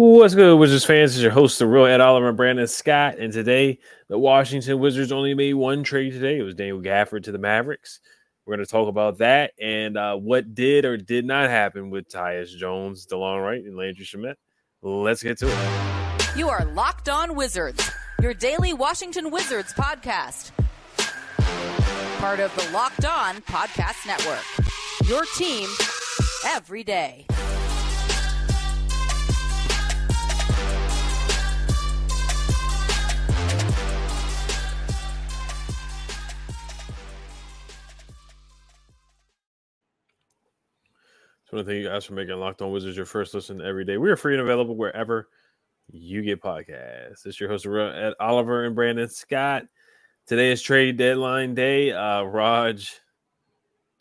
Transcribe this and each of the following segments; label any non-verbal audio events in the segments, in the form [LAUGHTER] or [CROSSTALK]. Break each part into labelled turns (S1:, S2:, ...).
S1: What's good, Wizards fans? Is your host, the real Ed Oliver, and Brandon Scott, and today the Washington Wizards only made one trade today. It was Daniel Gafford to the Mavericks. We're going to talk about that and uh, what did or did not happen with Tyus Jones, DeLon Wright, and Landry Shamet. Let's get to it.
S2: You are Locked On Wizards, your daily Washington Wizards podcast. Part of the Locked On Podcast Network. Your team every day.
S1: Just want to thank you guys for making Locked On Wizards your first listen every day. We are free and available wherever you get podcasts. Is your host, Ed Oliver and Brandon Scott. Today is trade deadline day. Uh, Raj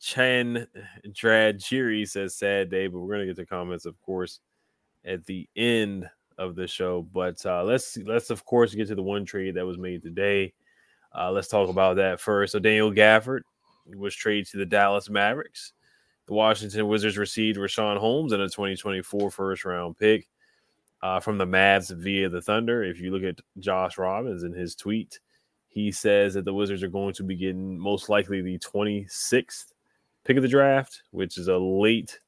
S1: Chan Drajiri says sad day, but we're gonna get the comments, of course, at the end of the show. But uh, let's let's of course get to the one trade that was made today. Uh, let's talk about that first. So Daniel Gafford was traded to the Dallas Mavericks. The Washington Wizards received Richaun Holmes and a 2024 first round pick uh, from the Mavs via the Thunder. If you look at Josh Robbins in his tweet, he says that the Wizards are going to be getting most likely the 26th pick of the draft, which is a late,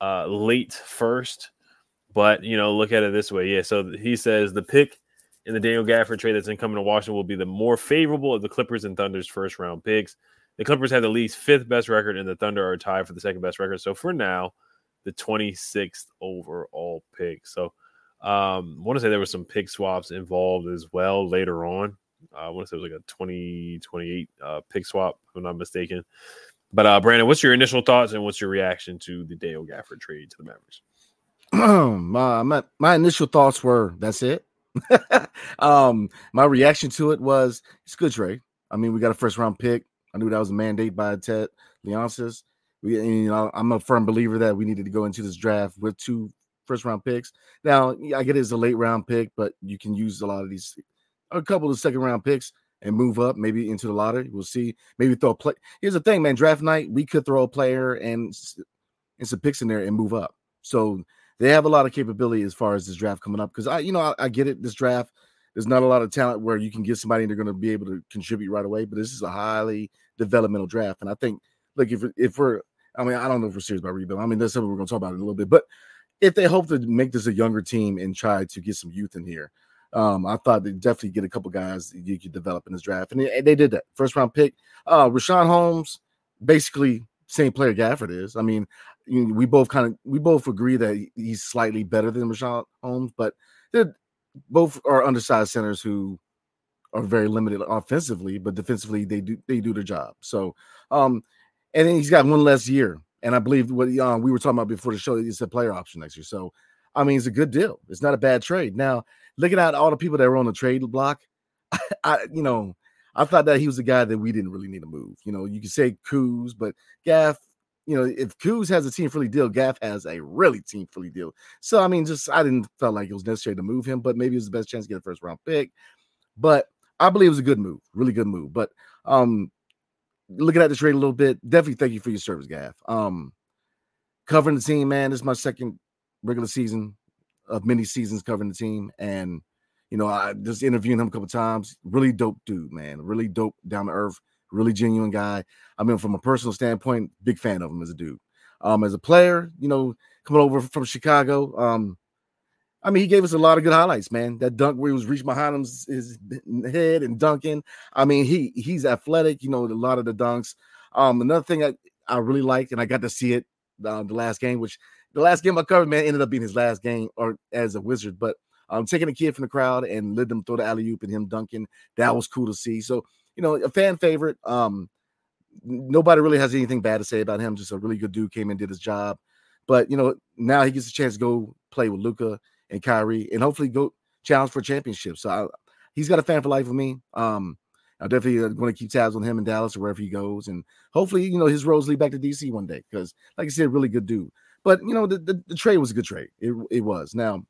S1: uh, late first. But you know, look at it this way. Yeah, so he says the pick in the Daniel Gafford trade that's incoming to Washington will be the more favorable of the Clippers and Thunder's first round picks. The Clippers have the least fifth best record, and the Thunder are tied for the second best record. So for now, the 26th overall pick. So um, I want to say there were some pick swaps involved as well later on. Uh, I want to say it was like a 20, 28 uh, pick swap, if I'm not mistaken. But uh, Brandon, what's your initial thoughts and what's your reaction to the Dale Gafford trade to the Mavericks? [CLEARS THROAT]
S3: my, my my initial thoughts were that's it. [LAUGHS] um, my reaction to it was it's good trade. I mean, we got a first round pick. I knew that was a mandate by Ted Leonsis. We, you know, I'm a firm believer that we needed to go into this draft with two first round picks. Now, I get it as a late round pick, but you can use a lot of these, a couple of second round picks and move up maybe into the lottery. We'll see. Maybe throw a play. Here's the thing, man. Draft night, we could throw a player and and some picks in there and move up. So they have a lot of capability as far as this draft coming up. Because I, you know, I, I, get it. This draft, there's not a lot of talent where you can get somebody and they're going to be able to contribute right away. But this is a highly developmental draft, and I think, look, if if we're, I mean, I don't know if we're serious about rebuild. I mean, that's something we're going to talk about in a little bit. But if they hope to make this a younger team and try to get some youth in here, um, I thought they'd definitely get a couple guys you could develop in this draft, and they, they did that. First round pick, uh, Richaun Holmes, basically same player Gafford is. I mean, we both kind of we both agree that he's slightly better than Richaun Holmes, but both are undersized centers who are very limited offensively, but defensively they do they do their job. So, um, and then he's got one less year, and I believe what um, we were talking about before the show is a player option next year. So, I mean, it's a good deal. It's not a bad trade. Now, looking at all the people that were on the trade block, [LAUGHS] I, you know, I thought that he was a guy that we didn't really need to move. You know, you could say Coos, but Gaff, you know, if Coos has a team friendly deal, Gaff has a really team friendly deal. So I mean, just I didn't felt like it was necessary to move him, but maybe it was the best chance to get a first round pick. But I believe it was a good move, really good move. But um, looking at the trade a little bit, definitely thank you for your service, Gaff. Um, covering the team, man. This is my second regular season of many seasons covering the team, and you know, I just interviewing him a couple times. Really dope dude, man. Really dope, down to earth, really genuine guy. I mean, from a personal standpoint, big fan of him as a dude. Um, as a player, you know, coming over from Chicago, um, I mean, he gave us a lot of good highlights, man. That dunk where he was reaching behind him, his head and dunking. I mean, he he's athletic. You know, a lot of the dunks. Um, another thing I, I really liked, and I got to see it uh, the last game, which the last game I covered, man, ended up being his last game or as a Wizard. But um, taking a kid from the crowd and let them throw the alley oop and him dunking, that was cool to see. So you know, a fan favorite. Um, nobody really has anything bad to say about him. Just a really good dude came and did his job. But you know, now he gets a chance to go play with Luka and Kyrie, and hopefully go challenge for championship. So I, he's got a fan for life with me. Um, I'm definitely uh, going to keep tabs on him in Dallas or wherever he goes, and hopefully, you know, his roads lead back to DC one day because, like I said, really good dude. But you know, the, the, the trade was a good trade. It, it was. Now,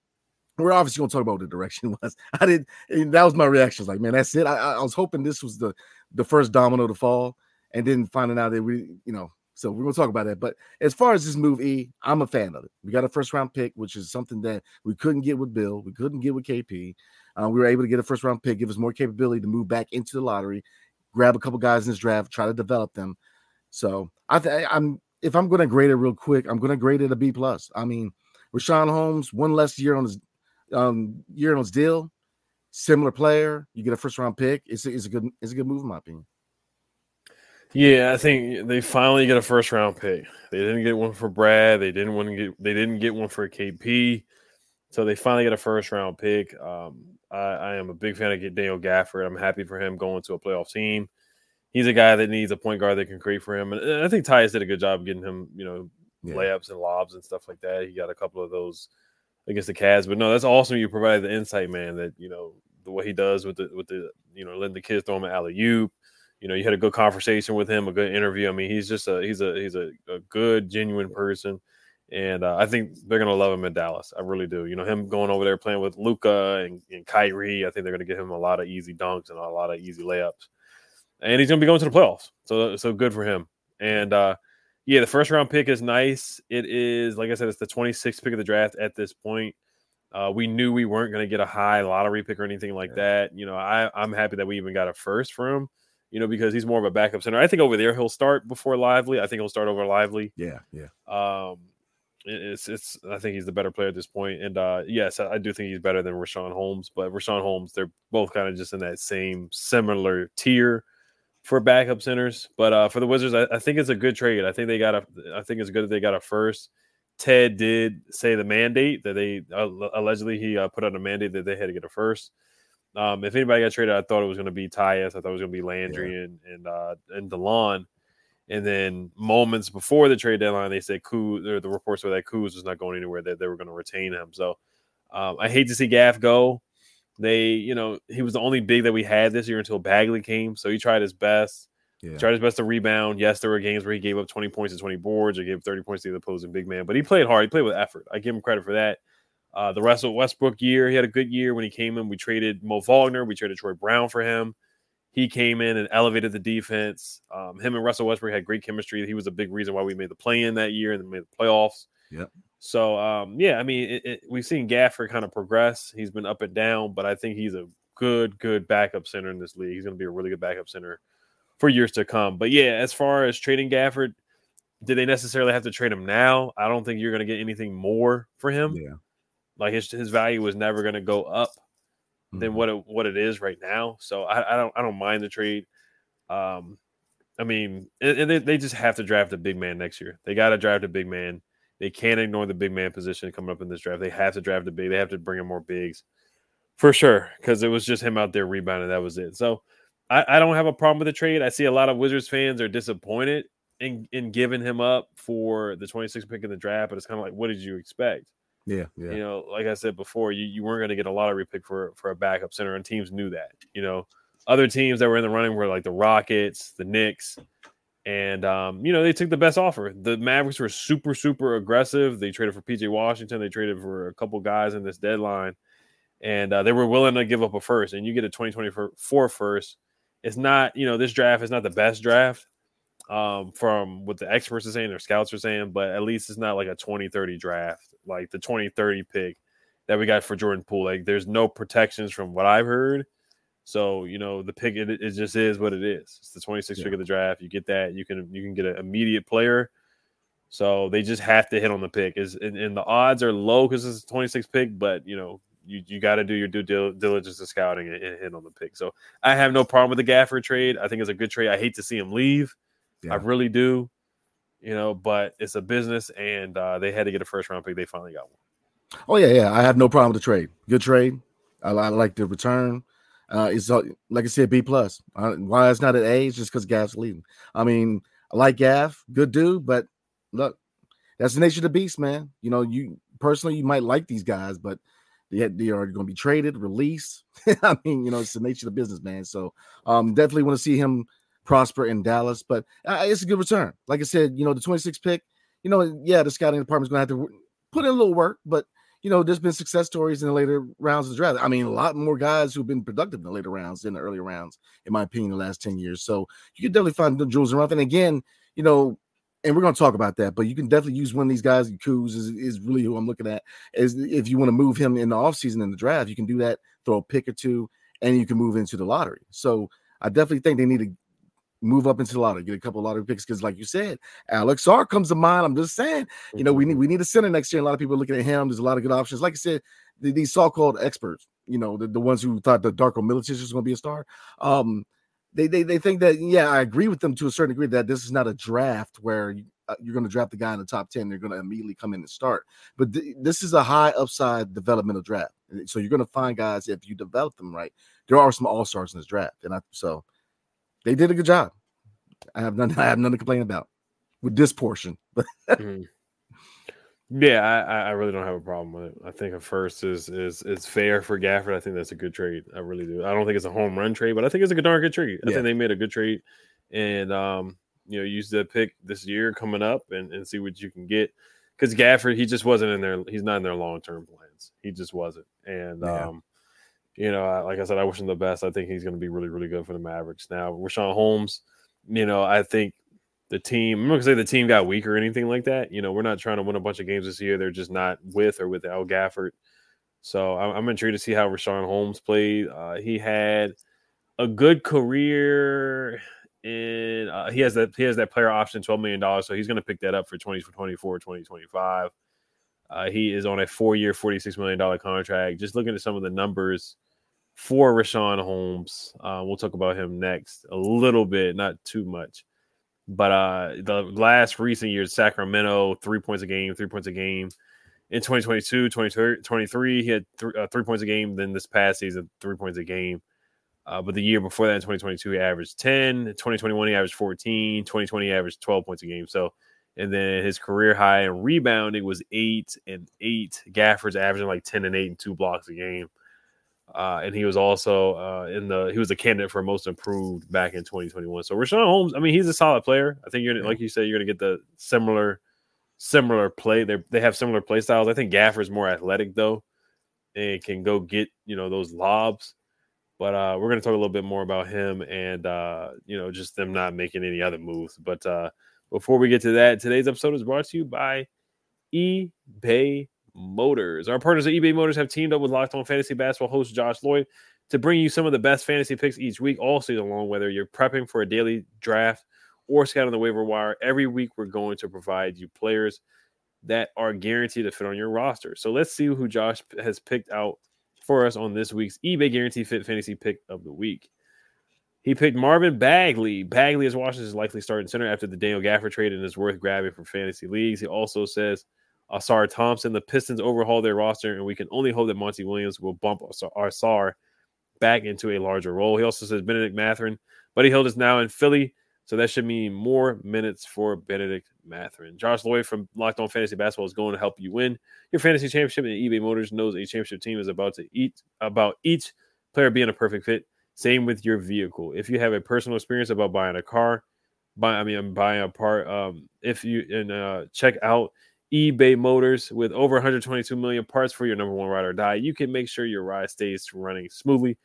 S3: we're obviously going to talk about what the direction [LAUGHS] was. I did. that was my reaction. Was Like, man, that's it. I, I was hoping this was the the first domino to fall, and then finding out that we, you know, So we're gonna talk about that. But as far as this move, E, I'm a fan of it. We got a first round pick, which is something that we couldn't get with Beal, we couldn't get with KP. Uh, we were able to get a first round pick, give us more capability to move back into the lottery, grab a couple guys in this draft, try to develop them. So I th- I'm if I'm going to grade it real quick, I'm going to grade it a B plus. I mean, Richaun Holmes, one less year on his um, his deal, similar player. You get a first round pick. It's a, it's a good it's a good move in my opinion.
S1: Yeah, I think they finally get a first round pick. They didn't get one for Brad. They didn't want to get. They didn't get one for KP. So they finally get a first round pick. Um, I, I, am a big fan of Daniel Gafford. I'm happy for him going to a playoff team. He's a guy that needs a point guard that can create for him, and I think Tyus did a good job getting him, you know, yeah. layups and lobs and stuff like that. He got a couple of those against the Cavs, but no, that's awesome. You provided the insight, man. That you know the what he does with the with the you know letting the kids throw him an alley oop. You know, you had a good conversation with him, a good interview. I mean, he's just a he's a he's a, a good, genuine person and uh, I think they're gonna love him in Dallas. I really do. You know, him going over there playing with Luka and, and Kyrie. I think they're gonna give him a lot of easy dunks and a lot of easy layups, and he's gonna be going to the playoffs. So, so good for him. And uh, yeah, the first round pick is nice. It is, like I said, it's the 26th pick of the draft at this point. Uh, we knew we weren't going to get a high lottery pick or anything like that. You know, I, I'm happy that we even got a first for him. You know, because he's more of a backup center. I think over there he'll start before Lively. I think he'll start over Lively.
S3: Yeah, yeah.
S1: Um, it's it's I think he's the better player at this point. And uh yes, I, I do think he's better than Richaun Holmes, but Richaun Holmes, they're both kind of just in that same similar tier for backup centers. But uh for the Wizards, I, I think it's a good trade. I think they got a I think it's good that they got a first. Ted did say the mandate that they uh, allegedly he uh, put out a mandate that they had to get a first. Um, if anybody got traded, I thought it was going to be Tyus. I thought it was going to be Landry yeah. and and uh, and Delon. And then moments before the trade deadline, they said Kuz, the reports were that Kuz was not going anywhere, that they were going to retain him. So um, I hate to see Gaff go. They, you know, he was the only big that we had this year until Bagley came. So he tried his best. Yeah. Tried his best to rebound. Yes, there were games where he gave up 20 points and 20 boards or gave 30 points to the opposing big man, but he played hard. He played with effort. I give him credit for that. Uh, the Russell Westbrook year, he had a good year when he came in. We traded Mo Wagner. We traded Troy Brown for him he came in and elevated the defense. Um, him and Russell Westbrook had great chemistry. He was a big reason why we made the play in that year and made the playoffs.
S3: Yep.
S1: So um, yeah, I mean, it, it, we've seen Gafford kind of progress. He's been up and down, but I think he's a good, good backup center in this league. He's going to be a really good backup center for years to come. But yeah, as far as trading Gafford, did they necessarily have to trade him now? I don't think you're going to get anything more for him.
S3: Yeah.
S1: Like his his value was never going to go up than mm-hmm. what it, what it is right now. So I, I don't I don't mind the trade. Um, I mean, and they, they just have to draft a big man next year. They got to draft a big man. They can't ignore the big man position coming up in this draft. They have to draft a big. They have to bring in more bigs for sure because it was just him out there rebounding. That was it. So I, I don't have a problem with the trade. I see a lot of Wizards fans are disappointed in in giving him up for the 26th pick in the draft, but it's kind of like, what did you expect?
S3: Yeah, yeah.
S1: You know, like I said before, you, you weren't going to get a lottery pick for for a backup center, and teams knew that. You know, other teams that were in the running were like the Rockets, the Knicks, and um, you know they took the best offer. The Mavericks were super super aggressive. They traded for PJ Washington. They traded for a couple guys in this deadline, and uh, they were willing to give up a first. And you get a 2024 first. It's not you know this draft is not the best draft um, from what the experts are saying, their scouts are saying, but at least it's not like a 2030 draft, like the 2030 pick that we got for Jordan Poole. Like there's no protections from what I've heard. So, you know, the pick it, it just is what it is. It's the 26th yeah. pick of the draft. You get that, you can you can get an immediate player. So they just have to hit on the pick. Is and, and the odds are low because it's a 26th pick, but you know, you, you got to do your due diligence of scouting and, and, hit on the pick. So I have no problem with the Gaffer trade. I think it's a good trade. I hate to see him leave. Yeah. I really do. You know, but it's a business, and uh, they had to get a first round pick. They finally got one.
S3: Oh yeah, yeah. I have no problem with the trade. Good trade. I, I like the return. Uh, it's uh, like I said, B plus. Uh, why it's not an A? It's just because Gaff's leaving. I mean, I like Gaff, good dude, but look, that's the nature of the beast, man. You know, you personally you might like these guys, but they, they are going to be traded, released. [LAUGHS] I mean, you know, it's the nature of the business, man. So, um, definitely want to see him prosper in Dallas. But uh, it's a good return. Like I said, you know, the 26th pick, you know, yeah, the scouting department's going to have to put in a little work, but you know, there's been success stories in the later rounds of the draft. I mean, a lot more guys who've been productive in the later rounds than the earlier rounds, in my opinion, the last 10 years. So you can definitely find the jewels around. And again, you know, and we're going to talk about that. But you can definitely use one of these guys. Kuz is, is really who I'm looking at. Is if you want to move him in the offseason in the draft, you can do that. Throw a pick or two, and you can move into the lottery. So I definitely think they need to move up into the lottery, get a couple of lottery picks. Because, like you said, Alex Sarr comes to mind. I'm just saying, you know, we need we need a center next year. A lot of people are looking at him. There's a lot of good options. Like I said, the, these so-called experts, you know, the, the ones who thought that Darko Milicic was going to be a star. Um, they, they they think that yeah, I agree with them to a certain degree that this is not a draft where you, uh, you're going to draft the guy in the top 10 they're going to immediately come in and start but th- this is a high upside developmental draft so you're going to find guys if you develop them right there are some all-stars in this draft and I, so they did a good job i have none i have none to complain about with this portion [LAUGHS]
S1: mm-hmm. Yeah, I, I really don't have a problem with it. I think a first is is is fair for Gafford. I think that's a good trade. I really do. I don't think it's a home run trade, but I think it's a good, darn good trade. I yeah. think they made a good trade, and um, you know, use that pick this year coming up and, and see what you can get. Because Gafford, he just wasn't in there. He's not in their long term plans. He just wasn't. And yeah. um, you know, like I said, I wish him the best. I think he's going to be really, really good for the Mavericks. Now, Richaun Holmes, you know, I think the team. I'm not gonna say the team got weak or anything like that. You know, we're not trying to win a bunch of games this year. They're just not with or without Gafford. So I'm, I'm intrigued to see how Richaun Holmes played. Uh, he had a good career in uh, he has that he has that player option, twelve million dollars. So he's going to pick that up for 2024, 2025. Uh, he is on a four-year, forty-six million dollar contract. Just looking at some of the numbers for Richaun Holmes, uh, we'll talk about him next a little bit, not too much. But uh, the last recent years, Sacramento, three points a game, three points a game. In 2022, 2023, he had uh, three points a game. Then this past season, three points a game. Uh, but the year before that, in 2022, he averaged 10. 2021, he averaged 14. 2020, he averaged 12 points a game. So, and then his career high in rebounding was eight and eight. Gafford's averaging like 10 and eight and two blocks a game. Uh, and he was also uh, in the he was a candidate for most improved back in 2021. So Richaun Holmes, I mean, he's a solid player. I think you're like you said, you're gonna get the similar similar play. They they have similar play styles. I think Gafford's more athletic though, and can go get you know those lobs. But uh, we're gonna talk a little bit more about him and uh, you know just them not making any other moves. But uh, before we get to that, today's episode is brought to you by eBay Motors. Our partners at eBay Motors have teamed up with Locked On Fantasy Basketball host Josh Lloyd to bring you some of the best fantasy picks each week, all season long. Whether you're prepping for a daily draft or scouting the waiver wire, every week we're going to provide you players that are guaranteed to fit on your roster. So let's see who Josh has picked out for us on this week's eBay Guarantee Fit Fantasy Pick of the Week. He picked Marvin Bagley. Bagley is Washington's likely starting center after the Daniel Gafford trade and is worth grabbing for fantasy leagues. He also says Ausar Thompson. The Pistons overhaul their roster, and we can only hope that Monty Williams will bump Ausar back into a larger role. He also says Bennedict Mathurin, Buddy Hield is now in Philly, so that should mean more minutes for Bennedict Mathurin. Josh Lloyd from Locked On Fantasy Basketball is going to help you win your fantasy championship, and eBay Motors knows a championship team is about to eat about each player being a perfect fit. Same with your vehicle. If you have a personal experience about buying a car, buy I mean buying a part, um, if you and uh, check out eBay Motors with over 122 million parts for your number one ride or die. You can make sure your ride stays running smoothly.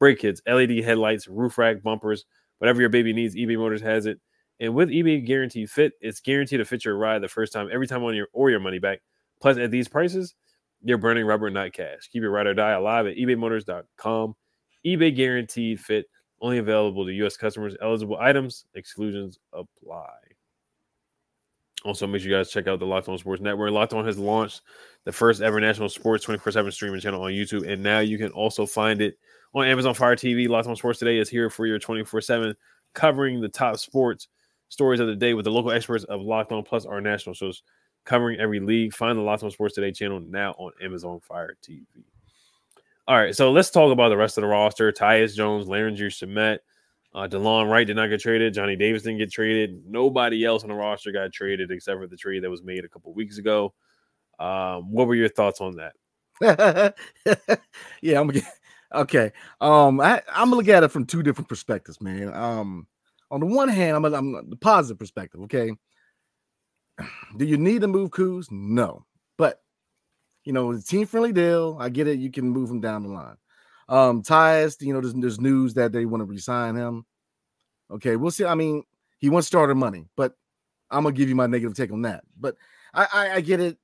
S1: Brake kits, LED headlights, roof rack, bumpers, whatever your baby needs, eBay Motors has it. And with eBay Guaranteed Fit, it's guaranteed to fit your ride the first time, every time on your or your money back. Plus, at these prices, you're burning rubber, not cash. Keep your ride or die alive at ebaymotors.com. eBay Guaranteed Fit, only available to U.S. customers. Eligible items, exclusions apply. Also, make sure you guys check out the Locked On Sports Network. Locked On has launched the first ever national sports 24 7 streaming channel on YouTube. And now you can also find it on Amazon Fire TV. Locked On Sports Today is here for your 24 7, covering the top sports stories of the day with the local experts of Locked On Plus our national shows covering every league. Find the Locked On Sports Today channel now on Amazon Fire TV. All right, so let's talk about the rest of the roster. Tyus Jones, Landry Shamet, uh, DeLon Wright did not get traded. Johnny Davis didn't get traded. Nobody else on the roster got traded except for the trade that was made a couple weeks ago. Um, what were your thoughts on
S3: that? [LAUGHS] yeah, I'm [LAUGHS] okay. Um, I, I'm gonna look at it from two different perspectives, man. Um, on the one hand, I'm, I'm the positive perspective. Okay, do you need to move Kuz? No, but you know, it's team friendly deal. I get it. You can move him down the line. Um, Tyus, you know, there's, there's news that they want to resign him. Okay, we'll see. I mean, he wants starter money, but I'm gonna give you my negative take on that. But I, I, I get it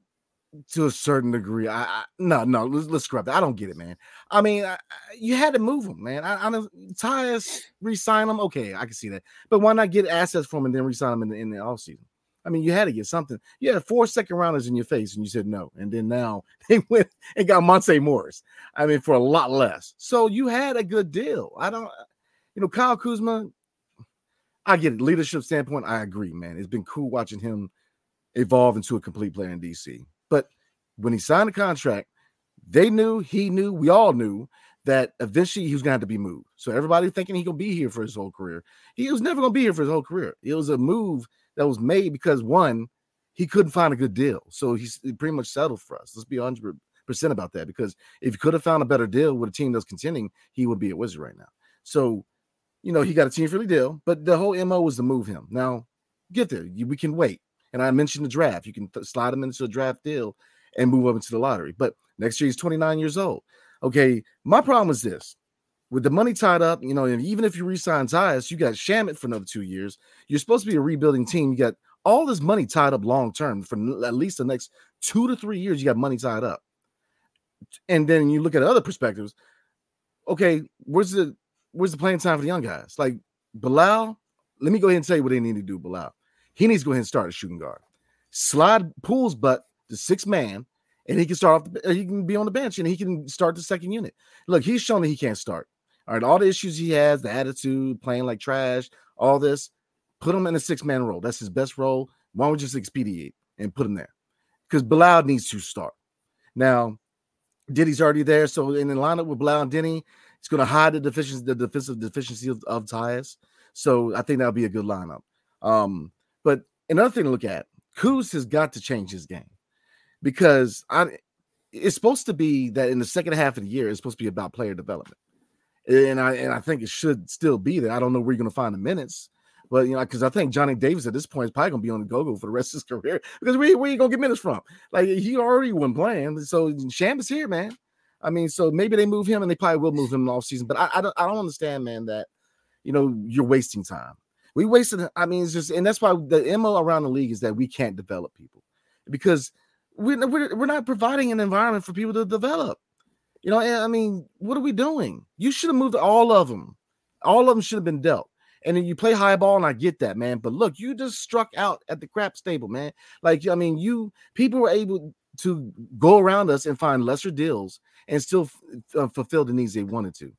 S3: to a certain degree. I, I no no let's, let's scrap that. I don't get it, man. I mean, I, you had to move him, man. I, I Tyus resign him. Okay, I can see that. But why not get assets from him and then resign him in the, in the offseason? I mean, you had to get something. You had four second rounders in your face, and you said no. And then now [LAUGHS] they went and got Monte Morris. I mean, for a lot less. So you had a good deal. I don't, you know, Kyle Kuzma. I get it. Leadership standpoint, I agree, man. It's been cool watching him evolve into a complete player in DC. But when he signed the contract, they knew, he knew, we all knew that eventually he was going to have to be moved. So everybody thinking he gonna be here for his whole career. He was never gonna be here for his whole career. It was a move that was made because one, he couldn't find a good deal. So he's he pretty much settled for us. Let's be 100 percent about that because if he could have found a better deal with a team that's contending, he would be a wizard right now. So, you know, he got a team friendly deal, but the whole MO was to move him. Now, get there. We can wait. And I mentioned the draft. You can th- slide him into a draft deal and move up into the lottery. But next year he's 29 years old. Okay, my problem is this. With the money tied up, you know, even if you resign Tyus, you got Shamet for another two years. You're supposed to be a rebuilding team. You got all this money tied up long term for at least the next two to three years. You got money tied up, and then you look at other perspectives. Okay, where's the where's the playing time for the young guys? Like Bilal, let me go ahead and tell you what they need to do. Bilal, he needs to go ahead and start a shooting guard. Slide Poole's butt the six man, and he can start off. The, he can be on the bench, and he can start the second unit. Look, he's shown that he can't start. All right, all the issues he has, the attitude, playing like trash, all this. Put him in a six man role. That's his best role. Why don't we just expedite and put him there? Because Bilal needs to start. Now, Diddy's already there, so in the lineup with Bilal and Deni, it's going to hide the deficiency, the defensive deficiency of, of Tyus. So I think that'll be a good lineup. Um, but another thing to look at, Kuz has got to change his game because I it's supposed to be that in the second half of the year, it's supposed to be about player development. And I and I think it should still be there. I don't know where you're gonna find the minutes, but you know, because I think Johnny Davis at this point is probably gonna be on the go-go for the rest of his [LAUGHS] career because where, where you gonna get minutes from? Like he already wasn't playing. So Sham is here, man. I mean, so maybe they move him and they probably will move him in the off season. But I, I don't I don't understand, man, that you know you're wasting time. We wasted, I mean, it's just, and that's why the MO around the league is that we can't develop people because we're, we're, we're not providing an environment for people to develop. You know, I mean, what are we doing? You should have moved all of them. All of them should have been dealt. And then you play high ball, and I get that, man. But look, you just struck out at the crap stable, man. Like, I mean, you people were able to go around us and find lesser deals and still f- uh, fulfill the needs they wanted to.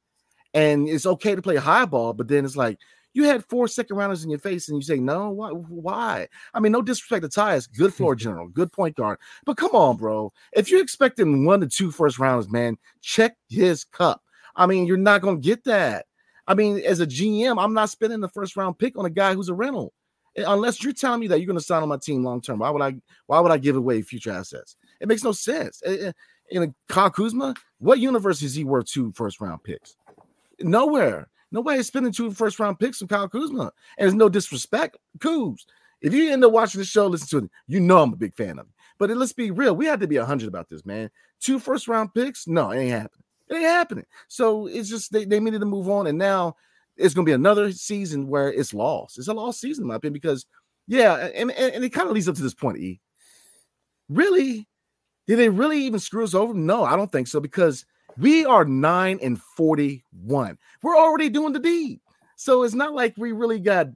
S3: And it's okay to play high ball, but then it's like you had four second rounders in your face, and you say no. Why? Why? I mean, no disrespect to Tyus, good floor general, good point guard, but come on, bro. If you're expecting one to two first rounders, man, check his cup. I mean, you're not going to get that. I mean, as a GM, I'm not spending the first round pick on a guy who's a rental, eh, unless you're telling me that you're going to sign on my team long term. Why would I? Why would I give away future assets? It makes no sense. In a Kyle Kuzma, what universe is he worth two first round picks? Nowhere. Nobody's spending two first round picks on Kyle Kuzma. And there's no disrespect. Kuz, if you end up watching the show, listen to it, you know I'm a big fan of it. But let's be real. We had to be 100 about this, man. Two first round picks? No, it ain't happening. It ain't happening. So it's just they, they needed to move on. And now it's going to be another season where it's lost. It's a lost season, in my opinion, because, yeah, and, and, and it kind of leads up to this point, E. Really? Did they really even screw us over? No, I don't think so because we are 9 and 41. We're already doing the deed. So it's not like we really got,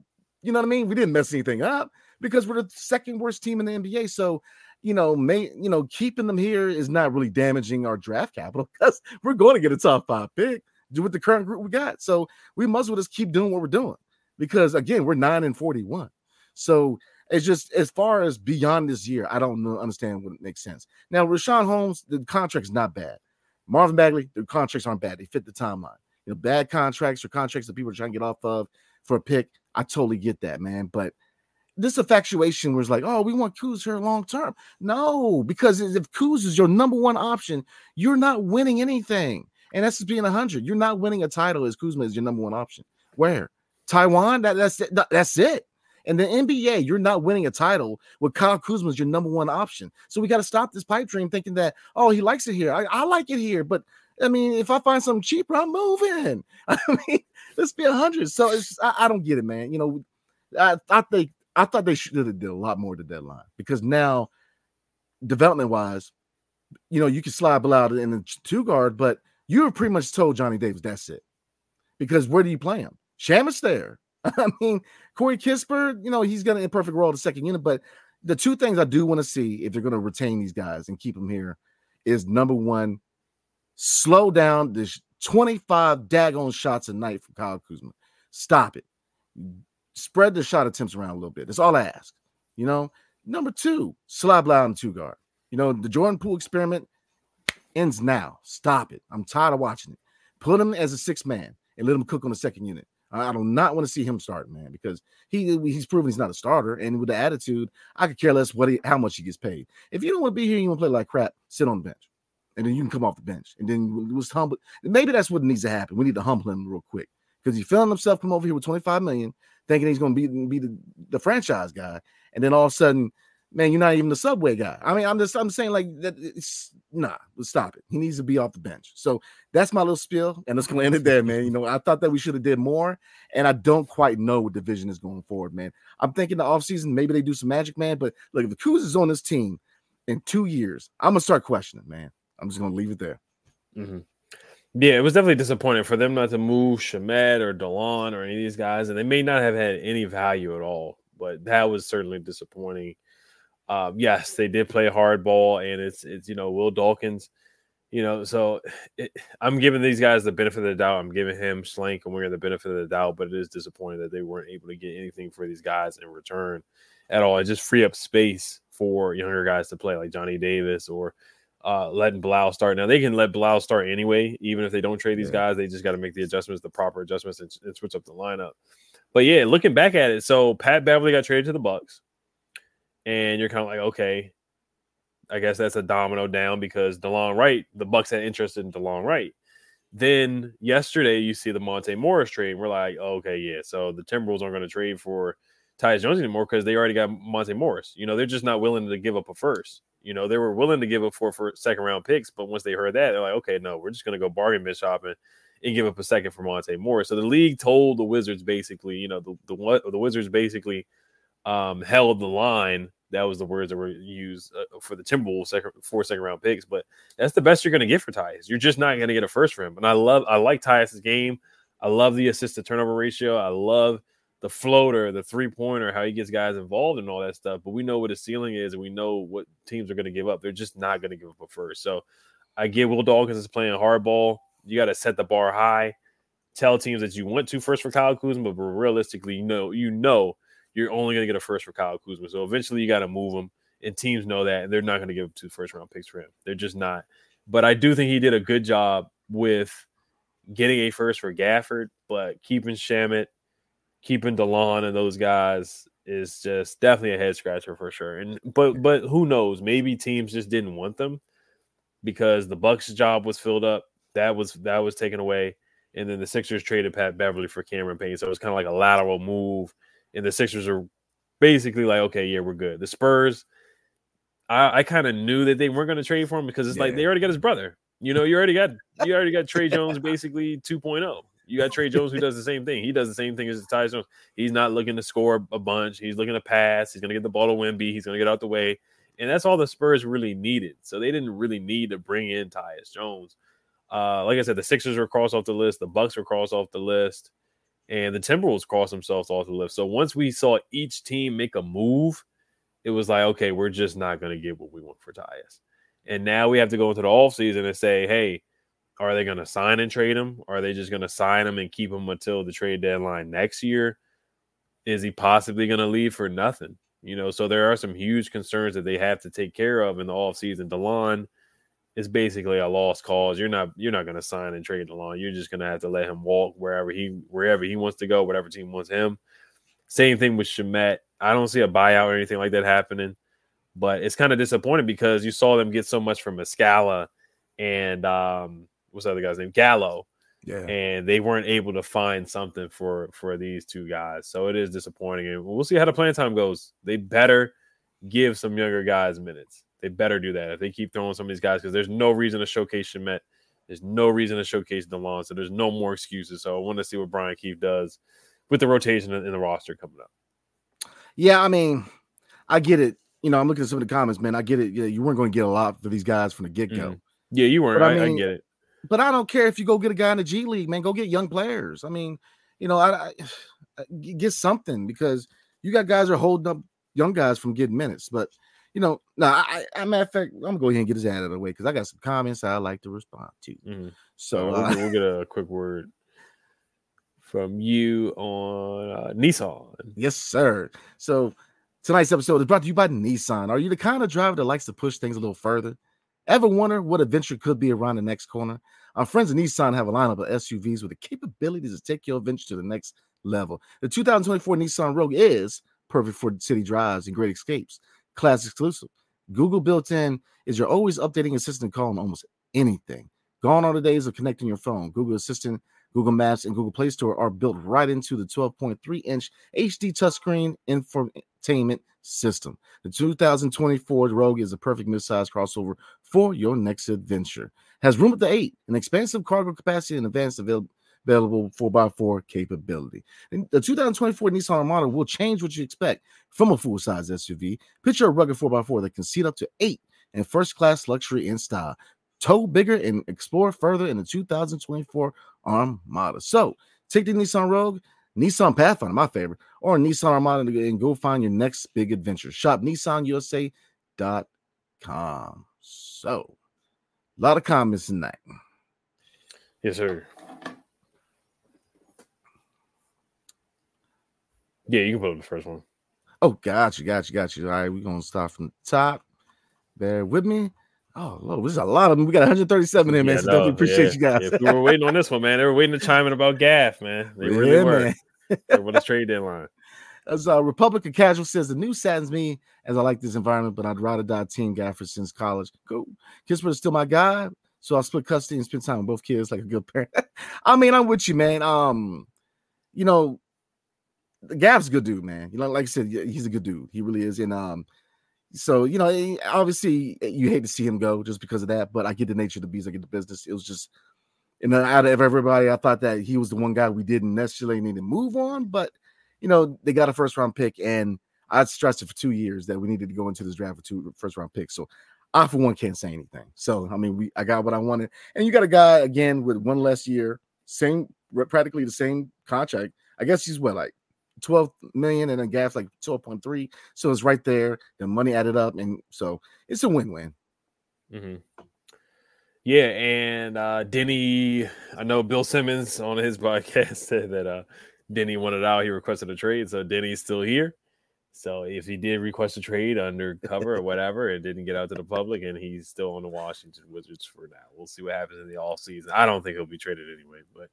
S3: you know what I mean? We didn't mess anything up because we're the second worst team in the NBA. So, you know, may you know, keeping them here is not really damaging our draft capital [LAUGHS] because we're going to get a top five pick with the current group we got. So we must well just keep doing what we're doing because again, we're 9 and 41. So it's just as far as beyond this year, I don't know, understand what makes sense. Now, Richaun Holmes, the contract is not bad. Marvin Bagley, their contracts aren't bad. They fit the timeline. You know, bad contracts or contracts that people are trying to get off of for a pick. I totally get that, man. But this infatuation was like, oh, we want Kuz here long term. No, because if Kuz is your number one option, you're not winning anything. And that's just being 100. You're not winning a title as Kuzma is your number one option. Where? Taiwan? That, that's it. That's it. And the NBA, you're not winning a title with Kyle Kuzma as your number one option. So we got to stop this pipe dream thinking that, oh, he likes it here. I, I like it here. But I mean, if I find something cheaper, I'm moving. [LAUGHS] I mean, let's be a hundred. So I, I, don't get it, man. You know, I, think I thought they should have did a lot more to deadline because now, development wise, you know, you can slide Bilal in the two guard, but you were pretty much told Johnny Davis that's it. Because where do you play him? Shamet's there. [LAUGHS] I mean, Corey Kispert, you know, he's got an imperfect role the second unit, but the two things I do want to see if they're going to retain these guys and keep them here is number one, slow down this 25 daggone shots a night from Kyle Kuzma. Stop it. Spread the shot attempts around a little bit. That's all I ask. You know, number two, slab loud two guard. You know, the Jordan Poole experiment ends now. Stop it. I'm tired of watching it. Put him as a six man and let him cook on the second unit. I do not want to see him start, man, because he he's proven he's not a starter. And with the attitude, I could care less what he, how much he gets paid. If you don't want to be here, you want to play like crap, sit on the bench, and then you can come off the bench, and then it was humble. Maybe that's what needs to happen. We need to humble him real quick because he's feeling himself come over here with 25 million, thinking he's going to be be the, the franchise guy, and then all of a sudden man, you're not even the subway guy. I mean, I'm just I'm saying like that. It's nah, stop it. He needs to be off the bench. So that's my little spiel, and it's gonna end it there, man. You know, I thought that we should have did more, and I don't quite know what division is going forward, man. I'm thinking the offseason, maybe they do some magic, man. But look, if the Kuz is on this team in two years, I'm gonna start questioning, man. I'm just gonna leave it there.
S1: Mm-hmm. Yeah, it was definitely disappointing for them not to move Shamet or Delon or any of these guys, and they may not have had any value at all. But that was certainly disappointing um, yes, they did play hardball, and it's it's you know Will Dawkins, you know. So it, I'm giving these guys the benefit of the doubt. I'm giving him Schlenk and Winger the benefit of the doubt, but it is disappointing that they weren't able to get anything for these guys in return at all. It just free up space for younger guys to play, like Johnny Davis or uh, letting Bilal start. Now they can let Bilal start anyway, even if they don't trade these yeah. guys. They just got to make the adjustments, the proper adjustments, and, and switch up the lineup. But yeah, looking back at it, so Pat Beverley got traded to the Bucks and you're kind of like, okay, I guess that's a domino down because DeLon Wright, the Bucks had interest in DeLon Wright. Then yesterday you see the Monte Morris trade. We're like, oh, okay, yeah. So the Timberwolves aren't going to trade for Tyus Jones anymore because they already got Monte Morris. You know, they're just not willing to give up a first. You know, they were willing to give up four for second round picks, but once they heard that, they're like, okay, no, we're just going to go bargain bin shopping and give up a second for Monte Morris. So the league told the Wizards basically, you know, the the, the Wizards basically um, held the line. That was the words that were used uh, for the Timberwolves second, four second round picks. But that's the best you're going to get for Tyus. You're just not going to get a first for him. And I love, I like Tyus's game. I love the assist to turnover ratio. I love the floater, the three pointer, how he gets guys involved and all that stuff. But we know what his ceiling is, and we know what teams are going to give up. They're just not going to give up a first. So I get Will Dawkins is playing hardball. You got to set the bar high. Tell teams that you want to first for Kyle Kuzma, but realistically, you know, you know you're only going to get a first for Kyle Kuzma. So eventually you got to move him, and teams know that, and they're not going to give two first round picks for him. They're just not. But I do think he did a good job with getting a first for Gafford, but keeping Shamet, keeping DeLon and those guys is just definitely a head scratcher for sure. And but but who knows? Maybe teams just didn't want them because the Bucks job was filled up. That was that was taken away. And then the Sixers traded Pat Beverley for Cameron Payne. So it was kind of like a lateral move and the Sixers are basically like, okay, yeah, we're good. The Spurs, I, I kind of knew that they weren't going to trade for him because it's yeah. like they already got his brother. You know, you already got [LAUGHS] you already got Tre Jones basically 2.0. You got Tre Jones who does the same thing. He does the same thing as Tyus Jones. He's not looking to score a bunch. He's looking to pass. He's going to get the ball to Wemby. He's going to get out the way. And that's all the Spurs really needed. So they didn't really need to bring in Tyus Jones. Uh, like I said, the Sixers were crossed off the list. The Bucks were crossed off the list and the Timberwolves crossed themselves off the list. So once we saw each team make a move, it was like, okay, we're just not going to get what we want for Tyus. And now we have to go into the offseason and say, hey, are they going to sign and trade him? Are they just going to sign him and keep him until the trade deadline next year? Is he possibly going to leave for nothing? You know, so there are some huge concerns that they have to take care of in the offseason. DeLon – is basically a lost cause. You're not you're not going to sign and trade along. You're just going to have to let him walk wherever he wherever he wants to go, whatever team wants him. Same thing with Shamet. I don't see a buyout or anything like that happening, but it's kind of disappointing because you saw them get so much from Muscala and um, what's the other guy's name, Gallo. Yeah. And they weren't able to find something for for these two guys. So it is disappointing. And we'll see how the playing time goes. They better give some younger guys minutes. They better do that if they keep throwing some of these guys because there's no reason to showcase Shamet. There's no reason to showcase DeLon. So there's no more excuses. So I want to see what Brian Keefe does with the rotation in the roster coming up.
S3: Yeah, I mean, I get it. You know, I'm looking at some of the comments, man. I get it. Yeah, you weren't going to get a lot for these guys from the get go.
S1: Mhm. Yeah, you weren't.
S3: I
S1: I, I get it.
S3: But I don't care if you go get a guy in the G League, man. Go get young players. I mean, you know, I, I [SIGHS] get something because you got guys that are holding up young guys from getting minutes. But you know, no, I, I matter of fact, I'm gonna go ahead and get his ad out of the way because I got some comments I like to respond to.
S1: Mhm.
S3: So
S1: So we'll,
S3: uh,
S1: we'll get a quick word from you on uh, Nissan.
S3: Yes, sir. So tonight's episode is brought to you by Nissan. Are you the kind of driver that likes to push things a little further? Ever wonder what adventure could be around the next corner? Our friends at Nissan have a lineup of SUVs with the capability to take your adventure to the next level. The 2024 Nissan Rogue is perfect for city drives and great escapes. Class exclusive. Google built in is your always updating assistant call on almost anything. Gone are the days of connecting your phone. Google Assistant, Google Maps, and Google Play Store are built right into the 12.3 inch HD touchscreen infotainment system. The 2024 Rogue is a perfect midsize crossover for your next adventure. Has room at the eight, an expansive cargo capacity, and advanced avail- available 4x4 capability. And the 2024 Nissan Armada will change what you expect from a full size SUV. Picture a rugged 4x4 that can seat up to eight in first class luxury in style. Tow bigger and explore further in the 2024 Armada. So take the Nissan Rogue, Nissan Pathfinder, my favorite, or Nissan Armada and go find your next big adventure. Shop nissanusa.com. So, a lot of comments tonight.
S1: Yes, sir. Yeah, you can put up the first one.
S3: Oh, gotcha, gotcha, gotcha. All right, we're gonna start from the top. Bear with me. Oh, Lord, there's a lot of them. We got 137 in, man.
S1: Yeah,
S3: so
S1: no,
S3: definitely appreciate
S1: yeah,
S3: you guys.
S1: yeah, we were waiting on this one, man. They were waiting to chime in about Gaff, man. They really
S3: Yeah,
S1: were. Over the trade deadline. [LAUGHS]
S3: As uh, Republican Casual says, the news saddens me as I like this environment, but I'd rather die team Gafford since college. Cool. Kispert is still my guy, so I'll split custody and spend time with both kids like a good parent. [LAUGHS] I mean, I'm with you, man. Um, you know, the Gaff's a good dude, man. You know, like I said, he's a good dude. He really is. And um, so you know, eh, obviously eh, you hate to see him go just because of that, but I get the nature of the beast, I get the business. It was just and out of everybody, I thought that he was the one guy we didn't necessarily need to move on, but you know, they got a first round pick, and I stressed it for two years that we needed to go into this draft with two first round picks. So I, for one, can't say anything. So I mean, we I got what I wanted, and you got a guy again with one less year, same practically the same contract. I guess he's what like 12 million, and then gas like 12.3. So it's right there. The money added up, and so it's a win-win.
S1: hmm Yeah, and uh Deni, I know Bill Simmons on his [LAUGHS] podcast said that uh Deni wanted out, he requested a trade. So Deni's still here. So if he did request a trade undercover or [LAUGHS] whatever, it didn't get out to the public, and he's still on the Washington Wizards for now. We'll see what happens in the off season. I don't think he'll be traded anyway, but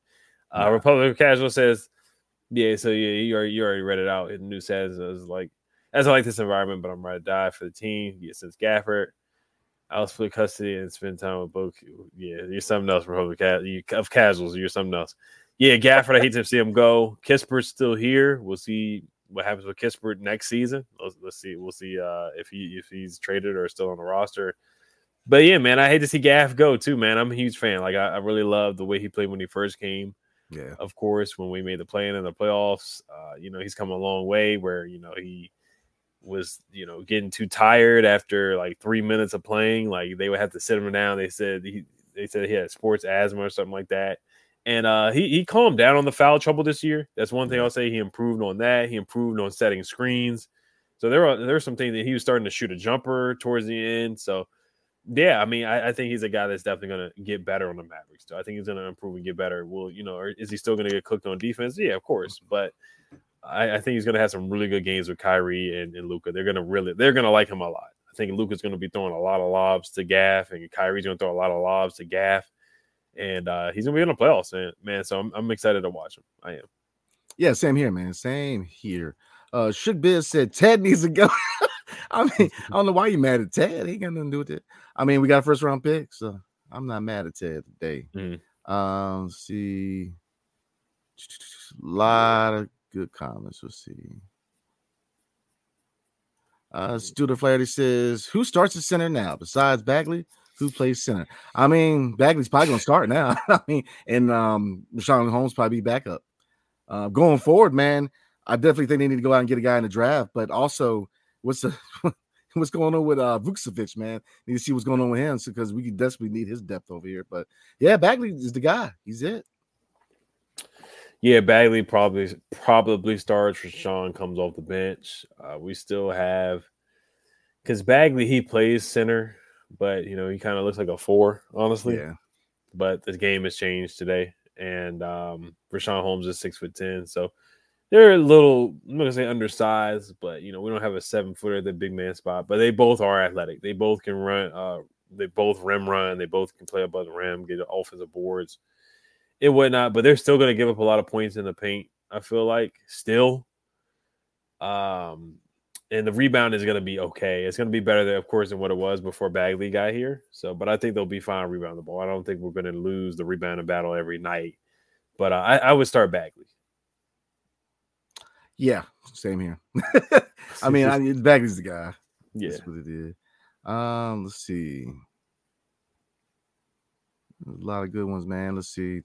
S1: uh
S3: Nah.
S1: Republican Casual says, Yeah, so yeah, you already you already read it out. The news says it was like as I like this environment, but I'm ready to die for the team. Yeah, since Gafford. I'll split custody and spend time with both. Yeah, you're something else, Republic ca- you, of casuals. You're something else. Yeah, Gafford. I hate to see him go. Kispert's still here. We'll see what happens with Kispert next season. Let's, let's see. We'll see uh, if he if he's traded or still on the roster. But yeah, man, I hate to see Gaff go too, man. I'm a huge fan. Like I, I really love the way he played when he first came.
S3: Yeah.
S1: Of course, when we made the play in the playoffs, uh, you know he's come a long way. Where you know he was you know getting too tired after like three minutes of playing. Like they would have to sit him down. They said he they said he had sports asthma or something like that. And uh, he he calmed down on the foul trouble this year. That's one thing I'll say. He improved on that. He improved on setting screens. So there are there are some things that he was starting to shoot a jumper towards the end. So yeah, I mean, I, I think he's a guy that's definitely going to get better on the Mavericks. So I think he's going to improve and get better. Will you know? Or is he still going to get cooked on defense? Yeah, of course. But I, I think he's going to have some really good games with Kyrie and, and Luka. They're going to really they're going to like him a lot. I think Luka's going to be throwing a lot of lobs to Gaff, and Kyrie's going to throw a lot of lobs to Gaff, and uh, he's going to be in the playoffs, man. man so I'm, I'm excited to watch him. I am.
S3: Yeah, same here, man. Same here. Uh Should Biz said Ted needs to go. [LAUGHS] I mean, [LAUGHS] I don't know why you mad at Ted. He ain't got nothing to do with it. I mean, we got a first round pick, so I'm not mad at Ted today.
S1: Mhm.
S3: Um, see. A lot of good comments. We'll see. Uh Student Flaherty says, Who starts at center now besides Bagley? Who plays center? I mean, Bagley's probably gonna start now. [LAUGHS] I mean, and um Richaun Holmes probably be backup. Uh, going forward, man, I definitely think they need to go out and get a guy in the draft. But also, what's the [LAUGHS] what's going on with uh Vucevic, man? Need to see what's going on with him because we desperately need his depth over here. But yeah, Bagley is the guy. He's it.
S1: Yeah, Bagley probably probably starts. Sean comes off the bench. Uh, we still have because Bagley he plays center, but you know he kind of looks like a four, honestly.
S3: Yeah.
S1: But the game has changed today, and um, Richaun Holmes is six foot ten, so they're a little. I'm not gonna say undersized, but you know we don't have a seven footer at the big man spot. But they both are athletic. They both can run. Uh, they both rim run. They both can play above the rim, get offensive boards and whatnot, but they're still to give up a lot of points in the paint. I feel like still, um, and the rebound is to be okay. It's to be better, than, of course, than what it was before Bagley got here. So, but I think they'll be fine rebound the ball. I don't think we're to lose the rebounding battle every night. But uh, I, I would start Bagley.
S3: Yeah, same here. [LAUGHS] [LAUGHS] I mean, I, Bagley's the guy.
S1: Yeah, That's
S3: what it is. Um, let's see. A lot of good ones, man. Let's see.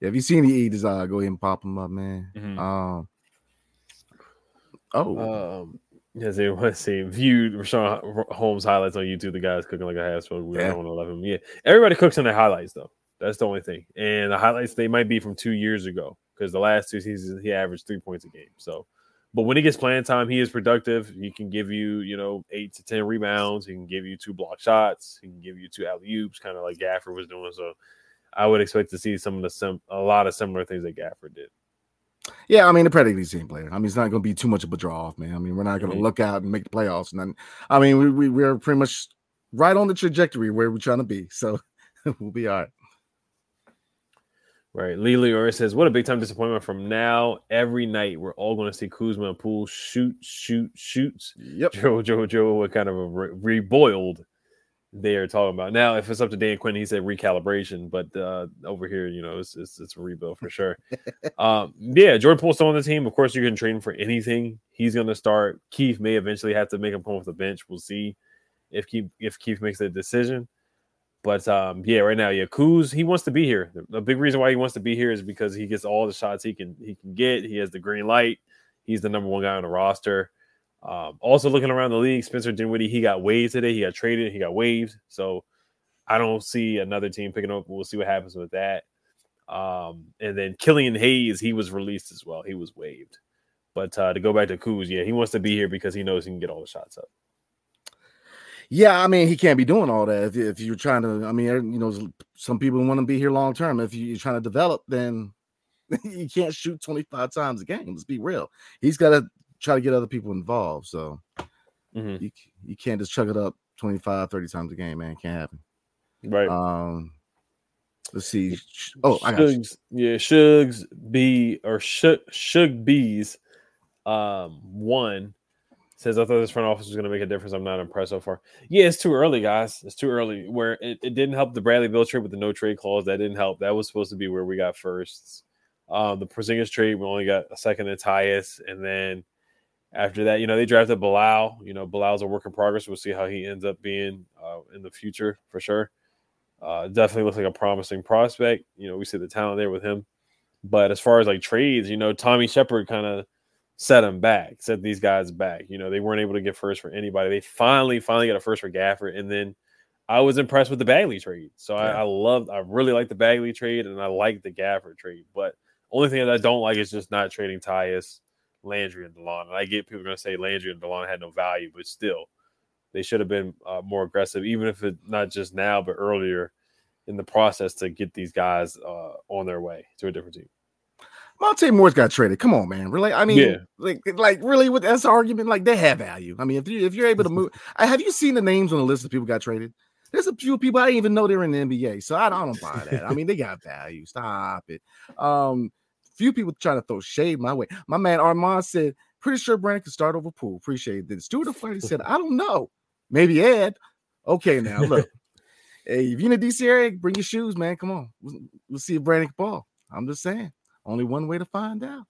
S3: Yeah, if you see any E desire, go ahead and pop them up, man. Mm-hmm. Um,
S1: oh, um, yes, they want to see viewed Richaun Holmes highlights on YouTube. The guy's cooking like a half spoon. We yeah. don't want to love him. Yeah, everybody cooks in their highlights though. That's the only thing. And the highlights they might be from two years ago because the last two seasons he averaged three points a game. So but when he gets playing time, he is productive. He can give you, you know, eight to ten rebounds. He can give you two block shots. He can give you two alley oops, kind of like Gafford was doing. So, I would expect to see some of the some a lot of similar things that Gafford did.
S3: Yeah, I mean the practically same player. I mean it's not going to be too much of a draw off, man. I mean we're not going to mm-hmm. look out and make the playoffs, and then I mean we, we we're pretty much right on the trajectory where we're trying to be. So [LAUGHS] we'll be all right.
S1: Right. Lee Leora says, What a big time disappointment from now. Every night we're all going to see Kuzma and Poole shoot, shoot, shoots.
S3: Yep.
S1: Joe, Joe, Joe, what kind of a re- reboiled they are talking about. Now, if it's up to Dan Quinn, he said recalibration, but uh, over here, you know, it's, it's, it's a rebuild for sure. [LAUGHS] um, yeah, Jordan Poole's still on the team. Of course, you can train for anything. He's going to start. Keith may eventually have to make him come off the bench. We'll see if Keith, if Keith makes the decision. But um, yeah, right now, yeah, Kuz, he wants to be here. The, big reason why he wants to be here is because he gets all the shots he can he can get. He has the green light. He's the number one guy on the roster. Um, also looking around the league, Spencer Dinwiddie, he got waived today. He got traded. He got waived. So I don't see another team picking up. We'll see what happens with that. Um, and then Killian Hayes, he was released as well. He was waived. But uh, to go back to Kuz, yeah, he wants to be here because he knows he can get all the shots up.
S3: Yeah, I mean, he can't be doing all that if, if you're trying to. I mean, er, you know, some people want to be here long term. If you're trying to develop, then [LAUGHS] you can't shoot 25 times a game. Let's be real. He's got to try to get other people involved. So mm-hmm. you, you can't just chuck it up 25, 30 times a game, man. It can't happen.
S1: Right.
S3: Um, let's see. Oh,
S1: I got yeah, Shugs B or Shug Shug Bees um one says I thought this front office was going to make a difference. I'm not impressed so far. Yeah, it's too early, guys. It's too early. Where it, it didn't help the Bradley Beal trade with the no trade clause. That didn't help. That was supposed to be where we got firsts. Um, the Porzingis trade, we only got a second in Tyus, and then after that, you know, they drafted Bilal. You know, Bilal's a work in progress. We'll see how he ends up being uh, in the future for sure. Uh, definitely looks like a promising prospect. You know, we see the talent there with him. But as far as like trades, you know, Tommy Sheppard kind of set them back, set these guys back. You know, they weren't able to get first for anybody. They finally, finally got a first for Gafford. And then I was impressed with the Bagley trade. So yeah. I, I loved, I really like the Bagley trade and I like the Gafford trade. But only thing that I don't like is just not trading Tyus, Landry, and Delon. And I get people going to say Landry and Delon had no value, but still, they should have been uh, more aggressive, even if it not just now, but earlier in the process to get these guys uh, on their way to a different team.
S3: Monte Morris got traded. Come on, man. Really? I mean, yeah. like, like really with this argument, like they have value. I mean, if you if you're able to move, [LAUGHS] have you seen the names on the list of people got traded? There's a few people I didn't even know they're in the NBA, so I don't, I don't buy that. I mean, they got value. Stop it. Um, few people trying to throw shade my way. My man Armand said, "Pretty sure Brandon can start over Poole." Appreciate it. Stuart Flaherty said, "I don't know. Maybe Ed." Okay, now look. [LAUGHS] hey, if you're in the DC area, bring your shoes, man. Come on. We'll, we'll see if Brandon can ball. I'm just saying. Only one way to find out.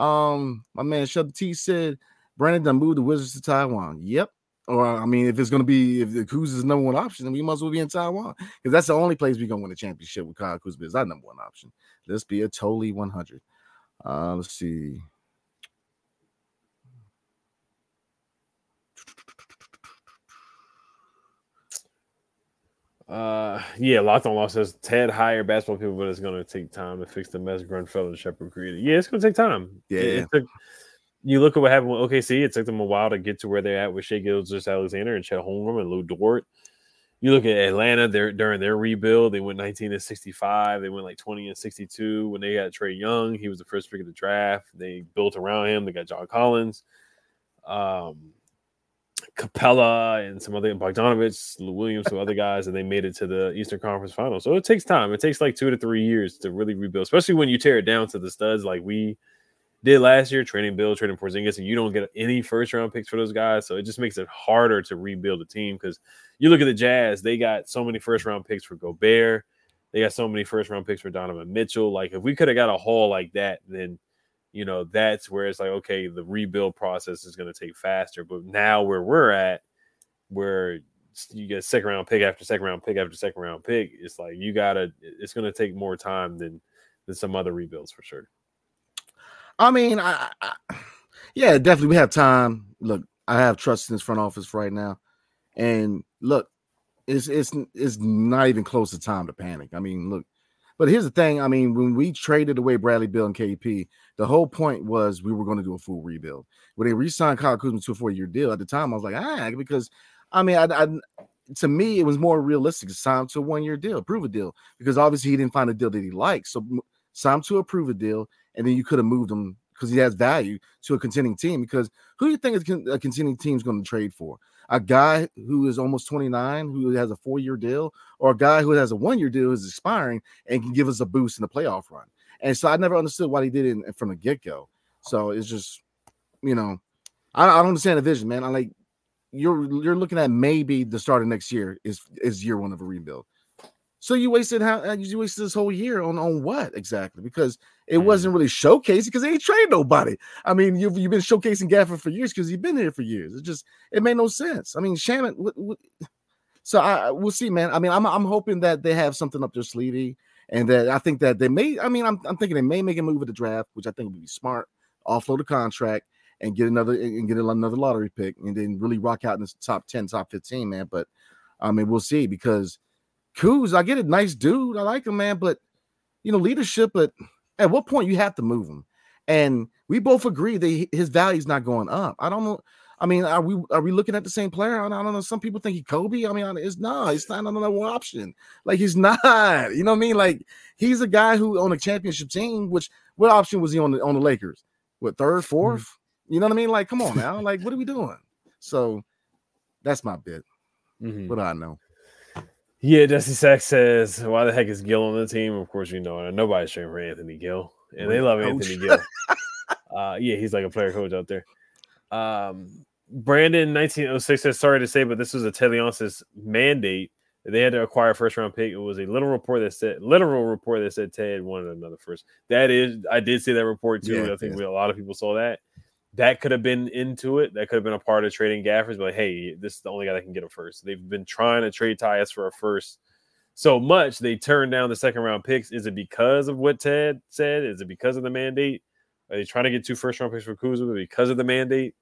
S3: Um, my man Shut T said Brandon done moved the Wizards to Taiwan. Yep. Or I mean, if it's gonna be if the Kuz is number one option, then we must well be in Taiwan because that's the only place we're gonna win a championship with Kyle Kuzma is our number one option. Let's be a totally 100. Uh, let's see.
S1: Uh, yeah, Locked on Lost says Ted hired basketball people, but it's going to take time to fix the mess Grunfeld and Sheppard created. Yeah, it's going to take time.
S3: Yeah.
S1: It, it took, you look at what happened with OKC. It took them a while to get to where they're at with Shai Gilgeous-Alexander and Chet Holmgren and Lu Dort. You look at Atlanta. They're during their rebuild. They went 19 and 65. They went like 20 and 62 when they got Trae Young. He was the first pick of the draft. They built around him. They got John Collins. Um, Capela and some other Bogdanovich, Lou Williams, some other guys, and they made it to the Eastern Conference Final. So it takes time. It takes like two to three years to really rebuild, especially when you tear it down to the studs like we did last year, trading Beal, trading Porzingis, and you don't get any first round picks for those guys. So it just makes it harder to rebuild a team because you look at the Jazz, they got so many first round picks for Gobert. They got so many first round picks for Donovan Mitchell. Like if we could have got a haul like that, then you know, that's where it's like, okay, the rebuild process is going to take faster. But now where we're at, where you get second round pick after second round pick after second round pick, it's like you gotta. It's going to take more time than than some other rebuilds for sure.
S3: I mean, I, I, yeah, definitely we have time. Look, I have trust in this front office right now, and look, it's it's it's not even close to time to panic. I mean, look, but here's the thing. I mean, when we traded away Bradley Beal and KP, the whole point was we were going to do a full rebuild. When they re-signed Kyle Kuzma to a four-year deal, at the time I was like, ah, because I mean, I, I to me it was more realistic to sign to a one-year deal, prove a deal, because obviously he didn't find a deal that he liked. So sign to a prove a deal, and then you could have moved him because he has value to a contending team. Because who do you think a contending team is going to trade for? A guy who is almost 29 who has a four-year deal or a guy who has a one-year deal is expiring and can give us a boost in the playoff run. And so i never understood why he did it from the get-go. So it's just you know i, I don't understand the vision man. I like you're you're looking at maybe the start of next year is is year one of a rebuild. So you wasted how you wasted this whole year on on what exactly? Because it mm. wasn't really showcasing because they ain't trained nobody. I mean, you've you've been showcasing Gafford for years because you've been here for years. It just it made no sense. I mean, Shamet. What, what, so I we'll see, man. I mean, I'm I'm hoping that they have something up their sleeve and that I think that they may. I mean, I'm I'm thinking they may make a move at the draft, which I think would be smart. Offload a contract and get another and get another lottery pick, and then really rock out in the top ten, top fifteen, man. But I mean, we'll see because Kuz, I get it, nice dude. I like him, man. But you know, leadership. But at what point you have to move him? And we both agree that his value is not going up. I don't know. I mean, are we are we looking at the same player? I don't, know. Some people think he Kobe. I mean, it's not. It's not another option. Like he's [LAUGHS] not. You know what I mean? Like he's a guy who on a championship team. Which what option was he on the on the Lakers? What third, 4th mm-hmm. You know what I mean? Like, come on now. like, what are we doing? So that's my bit. Mm-hmm. What do I know?
S1: Yeah, Dusty Sack says, "Why the heck is Gill on the team?" Of course, you know nobody's trading for Anthony Gill, and they love Anthony Gill. [LAUGHS] uh, yeah, he's like a player coach out there. Um, Brandon, nineteen oh six says, "Sorry to say, but this was a Ted Leonsis mandate. They had to acquire a first round pick. It was a literal report that said literal report that said Ted wanted another first. That is, I did see that report too. Yeah, I think yeah. we, a lot of people saw that that could have been into it. That could have been a part of trading Gaffers. But hey, this is the only guy that can get a first. They've been trying to trade Tyus for a first so much. They turned down the second round picks. Is it because of what Ted said? Is it because of the mandate? Are they trying to get two first round picks for Kuzma because of the mandate?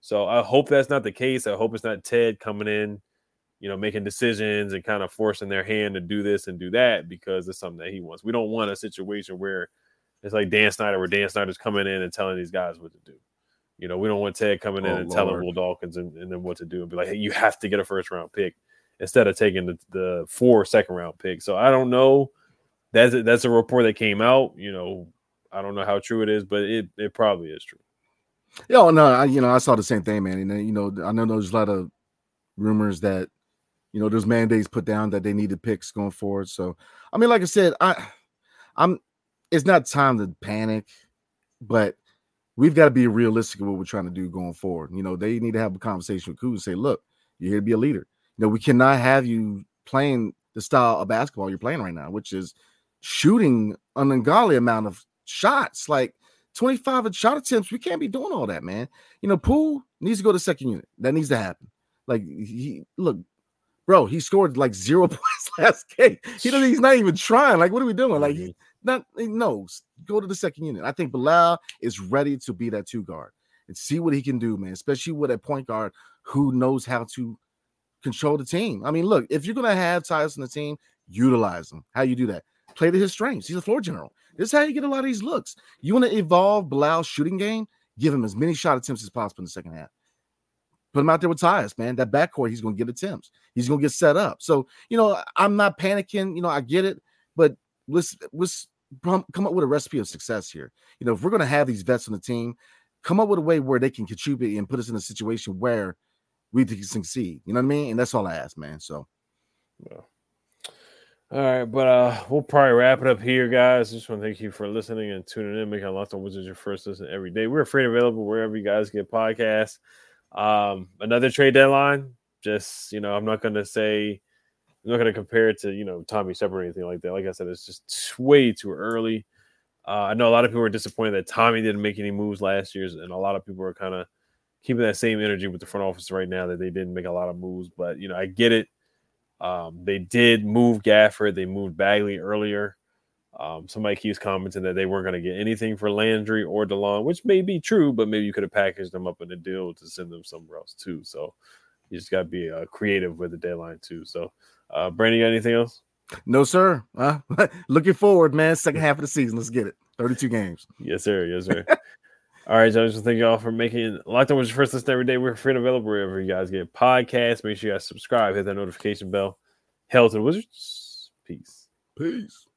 S1: So I hope that's not the case. I hope it's not Ted coming in, you know, making decisions and kind of forcing their hand to do this and do that because it's something that he wants. We don't want a situation where it's like Dan Snyder, where Dan Snyder's coming in and telling these guys what to do. You know, we don't want Ted coming in oh, and Lord. telling Will Dawkins and, and then what to do and be like, hey, you have to get a first round pick instead of taking the, the four second round picks. So I don't know. That's a, that's a report that came out. You know, I don't know how true it is, but it, it probably is true.
S3: Yeah, no, I, you know, I saw the same thing, man. And you know, I know there's a lot of rumors that you know there's mandates put down that they needed picks going forward. So I mean, like I said, I I'm it's not time to panic, but we've got to be realistic in what we're trying to do going forward. You know, they need to have a conversation with Kuz and say, look, you're here to be a leader. You know, we cannot have you playing the style of basketball you're playing right now, which is shooting an ungodly amount of shots, like 25 shot attempts. We can't be doing all that, man. You know, Poole needs to go to second unit. That needs to happen. Like he look, bro, he scored like zero [LAUGHS] points last game. He doesn't, he's not even trying. Like, what are we doing? Like, he, mm-hmm. not he knows. Go to the second unit. I think Bilal is ready to be that two guard and see what he can do, man. Especially with a point guard who knows how to control the team. I mean, look, if you're gonna have Tyus in the team, utilize him. How you do that? Play to his strengths. He's a floor general. This is how you get a lot of these looks. You want to evolve Bilal's shooting game, give him as many shot attempts as possible in the second half. Put him out there with Tyus, man. That backcourt, he's going to get attempts. He's going to get set up. So, you know, I'm not panicking. You know, I get it, but let's let's come up with a recipe of success here. You know, if we're going to have these vets on the team, come up with a way where they can contribute and put us in a situation where we can succeed. You know what I mean? And that's all I ask, man. So,
S1: well. All right, but uh, we'll probably wrap it up here, guys. Just want to thank you for listening and tuning in, making Locked On Wizards your first listen every day. We're free and available wherever you guys get podcasts. Um, another trade deadline. Just you know, I'm not going to say, I'm not going to compare it to you know Tommy Sheppard or anything like that. Like I said, it's just way too early. Uh, I know a lot of people were disappointed that Tommy didn't make any moves last year, and a lot of people are kind of keeping that same energy with the front office right now that they didn't make a lot of moves. But you know, I get it um, they did move Gafford. They moved Bagley earlier. Um, somebody keeps commenting that they weren't going to get anything for Landry or DeLon, which may be true, but maybe you could have packaged them up in a deal to send them somewhere else too. So you just got to be uh, creative with the deadline too. So, uh, Brandon, you got anything else?
S3: No, sir. Uh, [LAUGHS] looking forward, man. Second half of the season. Let's get it. 32 games.
S1: Yes, sir. Yes, sir. [LAUGHS] All right, gentlemen. thank you all for making Locked On was your first listen every day. We're free and available wherever you guys get podcasts. Make sure you guys subscribe, hit that notification bell. Hell to the Wizards. Peace.
S3: Peace.